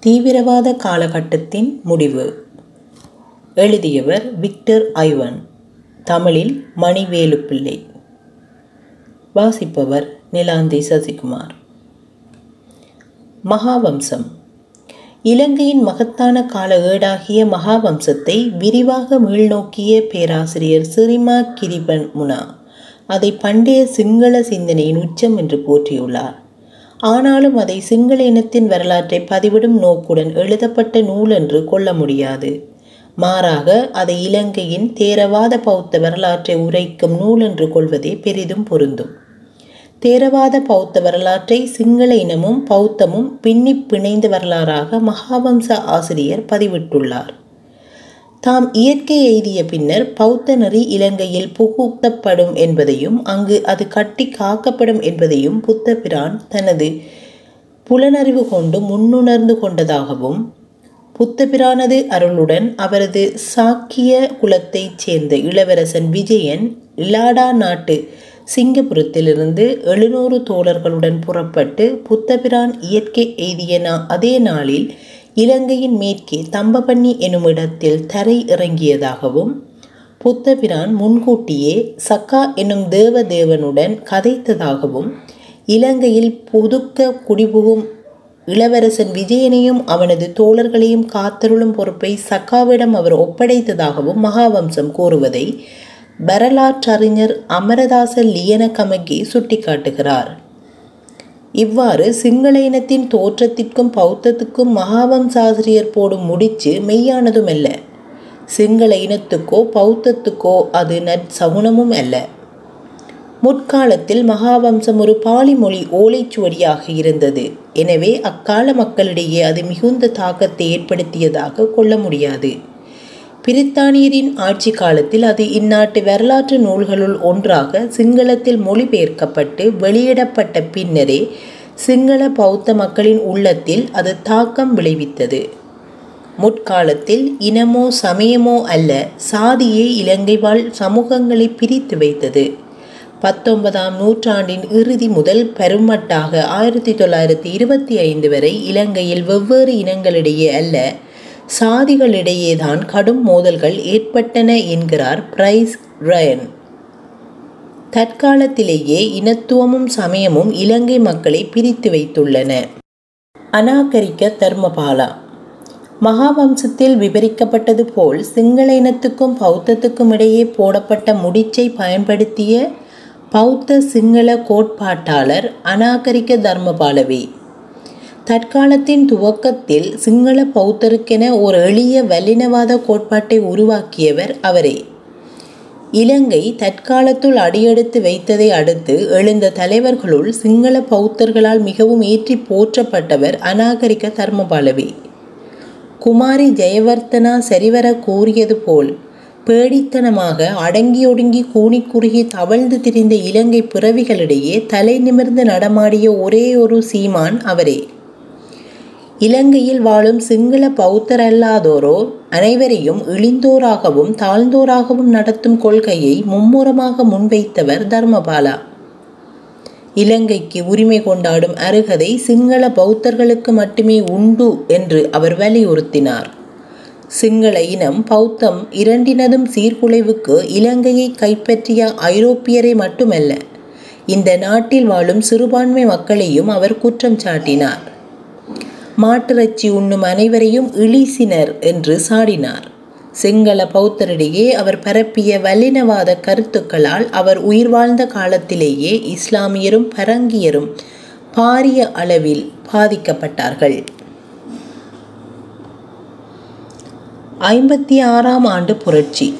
தீவிரவாத காலகட்டத்தின் முடிவு. எழுதியவர் விக்டர் ஐவன். தமிழில் மணிவேலு பிள்ளை வாசிப்பவர் நிலாந்தி சசிகுமார். மகாவம்சம். இலங்கையின் மகத்தான கால ஏடாகிய மகாவம்சத்தை விரிவாக மீள்நோக்கிய பேராசிரியர் சிறிமா கிரிபன் முனா அதை பண்டைய சிங்கள சிந்தனையின் உச்சம் என்று போற்றியுள்ளார். ஆனாலும் அதை சிங்கள இனத்தின் வரலாற்றை பதிவிடும் நோக்குடன் எழுதப்பட்ட நூல் என்று கொள்ள முடியாது. மாறாக அதை இலங்கையின் தேரவாத பௌத்த வரலாற்றை உரைக்கும் நூல் என்று கொள்வதே பெரிதும் பொருந்தும். தேரவாத பௌத்த வரலாற்றை சிங்கள இனமும் பௌத்தமும் பின்னி பிணைந்த வரலாறாக மகாவம்ச ஆசிரியர் பதிவிட்டுள்ளார். தாம் இயற்கை எய்திய பின்னர் பௌத்த நெறி இலங்கையில் புகுத்தப்படும் என்பதையும் அங்கு அது கட்டி காக்கப்படும் என்பதையும் புத்த பிரான் தனது புலனறிவு கொண்டு முன்னுணர்ந்து கொண்டதாகவும் புத்த பிரானது அருளுடன் அவரது சாக்கிய குலத்தைச் சேர்ந்த இளவரசன் விஜயன் இலாடா நாட்டு சிங்கப்புரத்திலிருந்து எழுநூறு தோழர்களுடன் புறப்பட்டு புத்தபிரான் இயற்கை எய்திய நா அதே நாளில் இலங்கையின் மேற்கே தம்பபண்ணி என்னுமிடத்தில் தரை இறங்கியதாகவும் புத்தபிரான் முன்கூட்டியே சக்கா என்னும் தேவதேவனுடன் கதைத்ததாகவும் இலங்கையில் புதுக்க குடிபுகும் இளவரசன் விஜயனையும் அவனது தோழர்களையும் காத்தருளும் பொறுப்பை சக்காவிடம் அவர் ஒப்படைத்ததாகவும் மகாவம்சம் கூறுவதை வரலாற்றறிஞர் அமரதாச லியனகமகி சுட்டிக்காட்டுகிறார். இவ்வாறு சிங்கள இனத்தின் தோற்றத்திற்கும் பௌத்தத்துக்கும் மகாவம்சாசிரியர் போடும் முடிச்சு மெய்யானதும் அல்ல. சிங்கள இனத்துக்கோ பௌத்தத்துக்கோ அது நற்சகுனமும் அல்ல. முற்காலத்தில் மகாவம்சம் ஒரு பாலி மொழி ஓலைச்சுவடியாக இருந்தது. எனவே அக்கால மக்களிடையே அது மிகுந்த தாக்கத்தை ஏற்படுத்தியதாக கொள்ள முடியாது. பிரித்தானியரின் ஆட்சி காலத்தில் அது இந்நாட்டு வரலாற்று நூல்களுள் ஒன்றாக சிங்களத்தில் மொழிபெயர்க்கப்பட்டு வெளியிடப்பட்ட பின்னரே சிங்கள பௌத்த மக்களின் உள்ளத்தில் அது தாக்கம் விளைவித்தது. முற்காலத்தில் இனமோ சமயமோ அல்ல சாதியே இலங்கை வாழ் சமூகங்களை பிரித்து வைத்தது. பத்தொன்பதாம் நூற்றாண்டின் இறுதி முதல் பெருமட்டாக ஆயிரத்தி தொள்ளாயிரத்தி இருபத்தி ஐந்து வரை இலங்கையில் வெவ்வேறு இனங்களிடையே அல்ல சாதிகளிடையேதான் கடும் மோதல்கள் ஏற்பட்டன என்கிறார் பிரைஸ் ரயன். தற்காலத்திலேயே இனத்துவமும் சமயமும் இலங்கை மக்களை பிரித்து வைத்துள்ளன. அநாகரிக்க தர்மபாலா. மகாவம்சத்தில் விவரிக்கப்பட்டது போல் சிங்கள இனத்துக்கும் பௌத்தத்துக்கும் இடையே போடப்பட்ட முடிச்சை பயன்படுத்திய பௌத்த சிங்கள கோட்பாட்டாளர் அநாகரிக்க தர்மபாலவே. தற்காலத்தின் துவக்கத்தில் சிங்கள பௌத்தருக்கென ஒரு எளிய வல்லினவாத கோட்பாட்டை உருவாக்கியவர் அவரே. இலங்கை தற்காலத்துள் அடியெடுத்து வைத்ததை அடுத்து எழுந்த தலைவர்களுள் சிங்கள பௌத்தர்களால் மிகவும் ஏற்றி போற்றப்பட்டவர் அநாகரிக தர்மபாலவே. குமாரி ஜெயவர்த்தனா சரிவர கூறியது போல் பேடித்தனமாக அடங்கி ஒடுங்கி குறுகி தவழ்ந்து திரிந்த இலங்கை பிறவிகளிடையே தலை நிமிர்ந்து நடமாடிய ஒரே ஒரு சீமான் அவரே. இலங்கையில் வாழும் சிங்கள பௌத்தரல்லாதோரோ அனைவரையும் இழிந்தோராகவும் தாழ்ந்தோராகவும் நடத்தும் கொள்கையை மும்முரமாக முன்வைத்தவர் தர்மபாலா. இலங்கைக்கு உரிமை கொண்டாடும் அருகதை சிங்கள பௌத்தர்களுக்கு மட்டுமே உண்டு என்று அவர் வலியுறுத்தினார். சிங்கள இனம் பௌத்தம் இரண்டினதும் சீர்குலைவுக்கு இலங்கையை கைப்பற்றிய ஐரோப்பியரை மட்டுமல்ல இந்த நாட்டில் வாழும் சிறுபான்மை மக்களையும் அவர் குற்றம் சாட்டினார். மாட்டிறைச்சி உண்ணும் அனைவரையும் இழிசினர் என்று சாடினார். சிங்கள பௌத்தரிடையே அவர் பரப்பிய வல்லினவாத கருத்துக்களால் அவர் உயிர் வாழ்ந்த காலத்திலேயே இஸ்லாமியரும் பரங்கியரும் பாரிய அளவில் பாதிக்கப்பட்டார்கள். ஐம்பத்தி ஆறாம் ஆண்டு புரட்சி.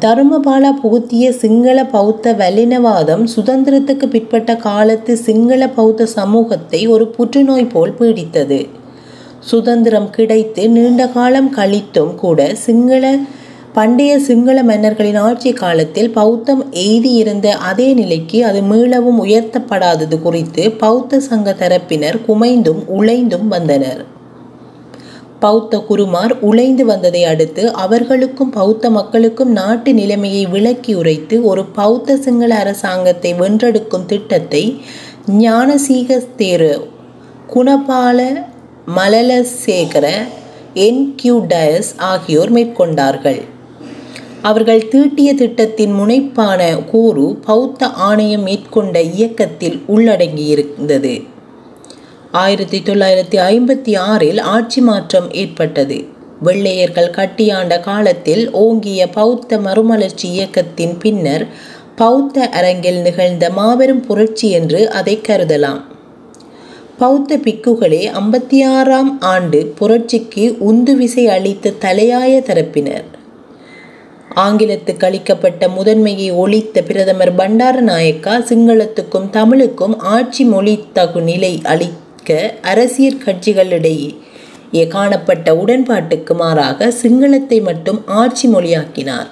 தருமபாலா புகுத்திய சிங்கள பௌத்த வல்லினவாதம் சுதந்திரத்துக்கு பிற்பட்ட காலத்து சிங்கள பௌத்த சமூகத்தை ஒரு புற்றுநோய் போல் பீடித்தது. சுதந்திரம் கிடைத்து நீண்ட காலம் கழித்தும் கூட சிங்கள பண்டைய சிங்கள மன்னர்களின் ஆட்சி காலத்தில் பௌத்தம் எய்தியிருந்த அதே நிலைக்கு அது மீளவும் உயர்த்தப்படாதது குறித்து பௌத்த சங்க தரப்பினர் குமைந்தும் உழைந்தும் வந்தனர். பௌத்த குருமார் உழைந்து வந்ததை அடுத்து அவர்களுக்கும் பௌத்த மக்களுக்கும் நாட்டு நிலைமையை விளக்கி உரைத்து ஒரு பௌத்த சிங்கள அரசாங்கத்தை வென்றெடுக்கும் திட்டத்தை ஞானசீக தேரு குணபால மலலசேகர என். கியூ. டயஸ் ஆகியோர் மேற்கொண்டார்கள். அவர்கள் தீட்டிய திட்டத்தின் முனைப்பான கூறு பௌத்த ஆணையம் மேற்கொண்ட இயக்கத்தில் உள்ளடங்கியிருந்தது. ஆயிரத்தி தொள்ளாயிரத்தி ஐம்பத்தி ஆறில் ஆட்சி மாற்றம் ஏற்பட்டது. வெள்ளையர்கள் கட்டியாண்ட காலத்தில் ஓங்கிய பௌத்த மறுமலர்ச்சி இயக்கத்தின் பின்னர் பௌத்த அரங்கில் நிகழ்ந்த மாபெரும் புரட்சி என்று அதை கருதலாம். பௌத்த பிக்குகளே ஐம்பத்தி ஆறாம் ஆண்டு புரட்சிக்கு உந்துவிசை அளித்த தலையாய தரப்பினர். ஆங்கிலத்துக்கு அளிக்கப்பட்ட முதன்மையை ஒழித்த பிரதமர் பண்டாரநாயக்கா சிங்களத்துக்கும் தமிழுக்கும் ஆட்சி மொழி தகு நிலை மிக்க அரசியல் கட்சிகளிடையே காணப்பட்ட உடன்பாட்டுக்கு மாறாக சிங்களத்தை மட்டும் ஆட்சி மொழியாக்கினார்.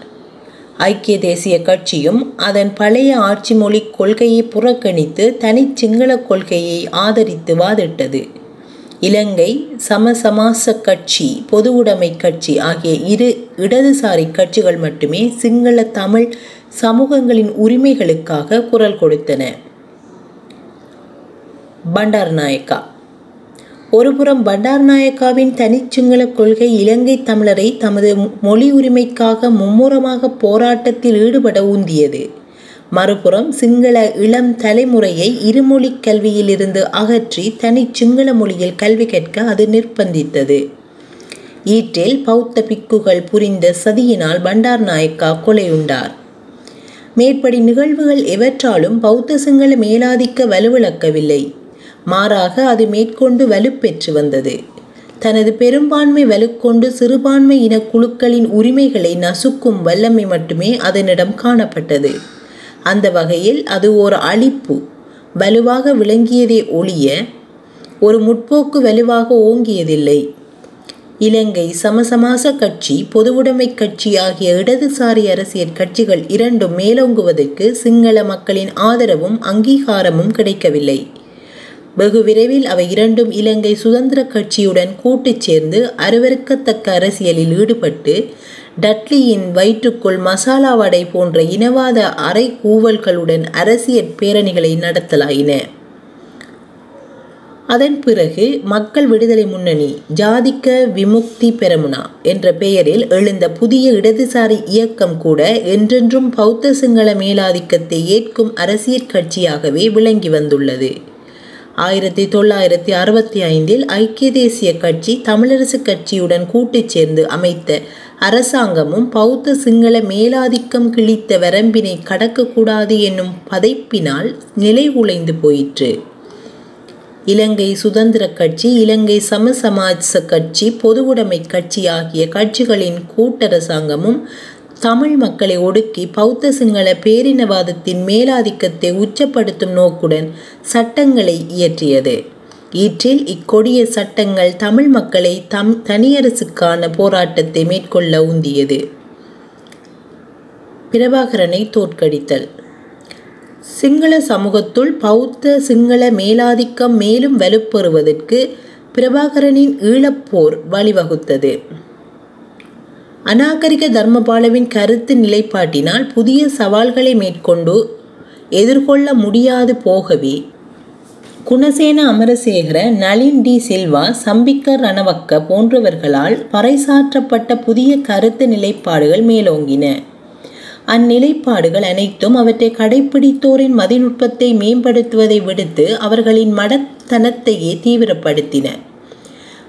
ஐக்கிய தேசிய கட்சியும் அதன் பழைய ஆட்சி மொழி கொள்கையை புறக்கணித்து தனி சிங்கள கொள்கையை ஆதரித்து வாதிட்டது. இலங்கை சமசமாச கட்சி பொதுவுடைமை கட்சி ஆகிய இரு இடதுசாரி கட்சிகள் மட்டுமே சிங்கள தமிழ் சமூகங்களின் உரிமைகளுக்காக குரல் கொடுத்தன. பண்டார்நாயக்கா ஒருபுறம் பண்டாரநாயக்காவின் தனிச்சிங்கள கொள்கை இலங்கை தமிழரை தமது மொழி உரிமைக்காக மும்முரமாக போராட்டத்தில் ஈடுபட ஊந்தியது. மறுபுறம் சிங்கள இளம் தலைமுறையை இருமொழி கல்வியிலிருந்து அகற்றி தனி சிங்கள மொழியில் கல்வி கற்க அது நிர்பந்தித்தது. ஈற்றில் பௌத்த பிக்குகள் புரிந்த சதியினால் பண்டார் நாயக்கா கொலையுண்டார் மேற்படி நிகழ்வுகள் எவற்றாலும் பௌத்த சிங்கள மேலாதிக்க வலுவிழக்கவில்லை. மாறாக அது மேற்கொண்டு வலுப்பெற்று வந்தது. தனது பெரும்பான்மை வலுக்கொண்டு சிறுபான்மை இன குழுக்களின் உரிமைகளை நசுக்கும் வல்லமை மட்டுமே அதனிடம் காணப்பட்டது. அந்த வகையில் அது ஒரு அழிப்பு வலுவாக விளங்கியதே ஒழிய ஒரு முற்போக்கு வலுவாக ஓங்கியதில்லை. இலங்கை சமசமாச கட்சி பொதுவுடைமை கட்சி ஆகிய இடதுசாரி அரசியல் கட்சிகள் இரண்டும் மேலோங்குவதற்கு சிங்கள மக்களின் ஆதரவும் அங்கீகாரமும் கிடைக்கவில்லை. வெகு விரைவில் அவை இரண்டும் இலங்கை சுதந்திர கட்சியுடன் கூட்டுச் சேர்ந்து அருவருக்கத்தக்க அரசியலில் ஈடுபட்டு டட்லியின் வயிற்றுக்குள் மசாலா வடை போன்ற இனவாத அரை கூவல்களுடன் அரசியல் பேரணிகளை நடத்தலாயின. அதன் பிறகு மக்கள் விடுதலை முன்னணி ஜாதிக்க விமுக்தி பெரமுனா என்ற பெயரில் எழுந்த புதிய இடதுசாரி இயக்கம் கூட என்றென்றும் பௌத்த சிங்கள மேலாதிக்கத்தை ஏற்கும் அரசியல் கட்சியாகவே விளங்கி வந்துள்ளது. ஆயிரத்தி தொள்ளாயிரத்தி அறுபத்தி ஐந்தில் ஐக்கிய தேசிய கட்சி தமிழரசு கட்சியுடன் கூட்டு சேர்ந்து அமைத்த அரசாங்கமும் பௌத்த சிங்கள மேலாதிக்கம் கிழித்த வரம்பினை கடக்கக்கூடாது என்னும் பதைப்பினால் நிலை உழைந்து போயிற்று. இலங்கை சுதந்திர கட்சி இலங்கை சமசமாஜ கட்சி பொதுவுடைமை கட்சி ஆகிய கட்சிகளின் கூட்டரசாங்கமும் தமிழ் மக்களை ஒடுக்கி பௌத்த சிங்கள பேரினவாதத்தின் மேலாதிக்கத்தை உச்சப்படுத்தும் நோக்குடன் சட்டங்களை இயற்றியது. ஈற்றில் இக்கொடிய சட்டங்கள் தமிழ் மக்களை தம் தனியரசுக்கான போராட்டத்தை மேற்கொள்ள உந்தியது. பிரபாகரனை தோற்கடித்தல். சிங்கள சமூகத்துள் பௌத்த சிங்கள மேலாதிக்கம் மேலும் வலுப்பெறுவதற்கு பிரபாகரனின் ஈழப்போர் வழிவகுத்தது. அநாகரிக தர்மபாலவின் கருத்து நிலைப்பாட்டினால் புதிய சவால்களை மேற்கொண்டு எதிர்கொள்ள முடியாது போகவே. குணசேன அமரசேகர நளின் டி சில்வா சம்பிக்கர் ரணவக்க போன்றவர்களால் பறைசாற்றப்பட்ட புதிய கருத்து நிலைப்பாடுகள் மேலோங்கின. அந்நிலைப்பாடுகள் அனைத்தும் அவற்றை கடைபிடித்தோரின் மதிநுட்பத்தை மேம்படுத்துவதை விடுத்து அவர்களின் மடத்தனத்தையே தீவிரப்படுத்தின.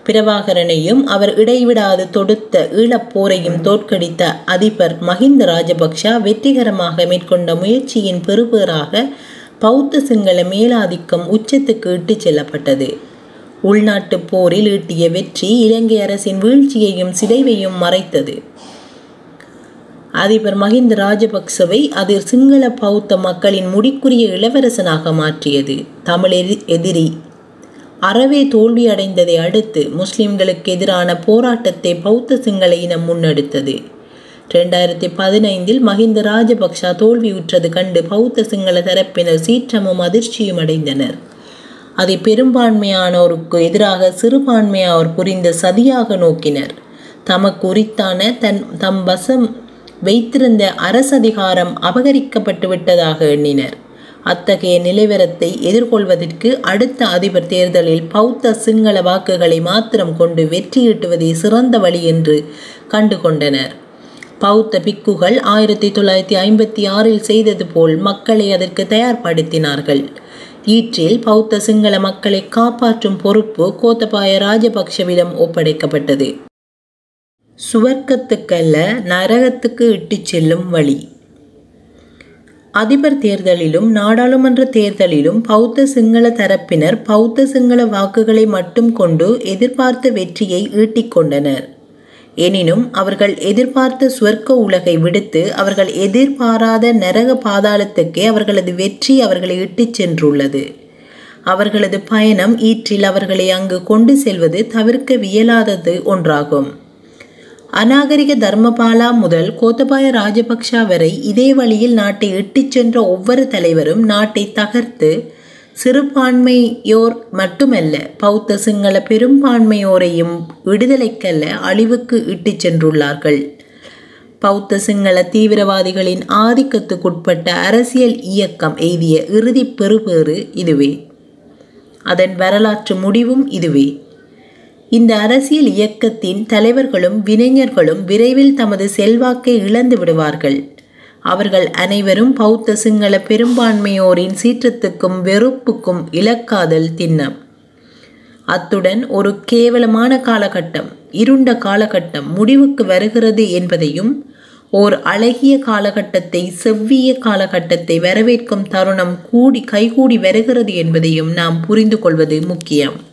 பிரபாகரனையும் அவர் இடைவிடாது தொடுத்த ஈழப்போரையும் தோற்கடித்த அதிபர் மஹிந்த ராஜபக்ஷ வெற்றிகரமாக மேற்கொண்ட முயற்சியின் பெறுபேறாக பௌத்த சிங்கள மேலாதிக்கம் உச்சத்துக்கு இட்டுச் செல்லப்பட்டது. உள்நாட்டு போரில் ஈட்டிய வெற்றி இலங்கை அரசின் வீழ்ச்சியையும் சிதைவையும் மறைத்தது. அதிபர் மஹிந்த ராஜபக்சவை அது சிங்கள பௌத்த மக்களின் முடிக்குரிய இளவரசனாக மாற்றியது. தமிழ் எதிரி அறவே தோல்வியடைந்ததை அடுத்து முஸ்லிம்களுக்கு எதிரான போராட்டத்தை பௌத்த சிங்கள இனம் முன்னெடுத்தது. ரெண்டாயிரத்தி பதினைந்தில் மஹிந்த ராஜபக்ஷ தோல்வியுற்றது கண்டு பௌத்த சிங்கள தரப்பினர் சீற்றமும் அதிர்ச்சியும் அடைந்தனர். அதை பெரும்பான்மையானோருக்கு எதிராக சிறுபான்மையானோர் புரிந்த சதியாக நோக்கினர். தமக்கு உரித்தான தன் தம் வசம் வைத்திருந்த அரசதிகாரம் அபகரிக்கப்பட்டு விட்டதாக எண்ணினர். அத்தகைய நிலைவரத்தை எதிர்கொள்வதற்கு அடுத்த அதிபர் தேர்தலில் பௌத்த சிங்கள வாக்குகளை மாத்திரம் கொண்டு வெற்றியீட்டுவதே சிறந்த வழி என்று கண்டுகொண்டனர். பௌத்த பிக்குகள் ஆயிரத்தி தொள்ளாயிரத்தி ஐம்பத்தி ஆறில் செய்தது போல் மக்களை அதற்கு தயார்படுத்தினார்கள். ஈற்றில் பௌத்த சிங்கள மக்களை காப்பாற்றும் பொறுப்பு கோத்தபாய ராஜபக்ஷவிடம் ஒப்படைக்கப்பட்டது. சுவர்க்கத்துக்கல்ல நரகத்துக்கு இட்டுச் செல்லும் வழி. அதிபர் தேர்தலிலும் நாடாளுமன்ற தேர்தலிலும் பௌத்த சிங்கள தரப்பினர் பௌத்த சிங்கள வாக்குகளை மட்டும் கொண்டு எதிர்பார்த்த வெற்றியை ஈட்டிக்கொண்டனர் எனினும் அவர்கள் எதிர்பார்த்த சுவர்க்க உலகை விடுத்து அவர்கள் எதிர்பாராத நரக பாதாளத்துக்கே அவர்களது வெற்றி அவர்களை இட்டுச் சென்றுள்ளது. அவர்களது பயணம் ஈற்றில் அவர்களை அங்கு கொண்டு செல்வது தவிர்க்க வியலாதது ஒன்றாகும். அநாகரிக தர்மபாலா முதல் கோத்தபாய ராஜபக்ஷ வரை இதே வழியில் நாட்டை இட்டுச் சென்ற ஒவ்வொரு தலைவரும் நாட்டை தகர்த்து சிறுபான்மையோர் மட்டுமல்ல பௌத்த சிங்கள பெரும்பான்மையோரையும் விடுதலைக்கல்ல அழிவுக்கு இட்டுச் சென்றுள்ளார்கள். பௌத்த சிங்கள தீவிரவாதிகளின் ஆதிக்கத்துக்குட்பட்ட அரசியல் இயக்கம் எய்திய இறுதி பெறுபேறு இதுவே. அதன் வரலாற்று முடிவும் இதுவே. இந்த அரசியல் இயக்கத்தின் தலைவர்களும் வினைஞர்களும் விரைவில் தமது செல்வாக்கை இழந்து விடுவார்கள். அவர்கள் அனைவரும் பௌத்த சிங்கள பெரும்பான்மையோரின் சீற்றத்துக்கும் வெறுப்புக்கும் இலக்காதல் திண்ணம். அத்துடன் ஒரு கேவலமான காலகட்டம் இருண்ட காலகட்டம் முடிவுக்கு வருகிறது என்பதையும் ஓர் அழகிய காலகட்டத்தை செவ்விய காலகட்டத்தை வரவேற்கும் தருணம் கூடி கைகூடி வருகிறது என்பதையும் நாம் புரிந்து கொள்வது முக்கியம்.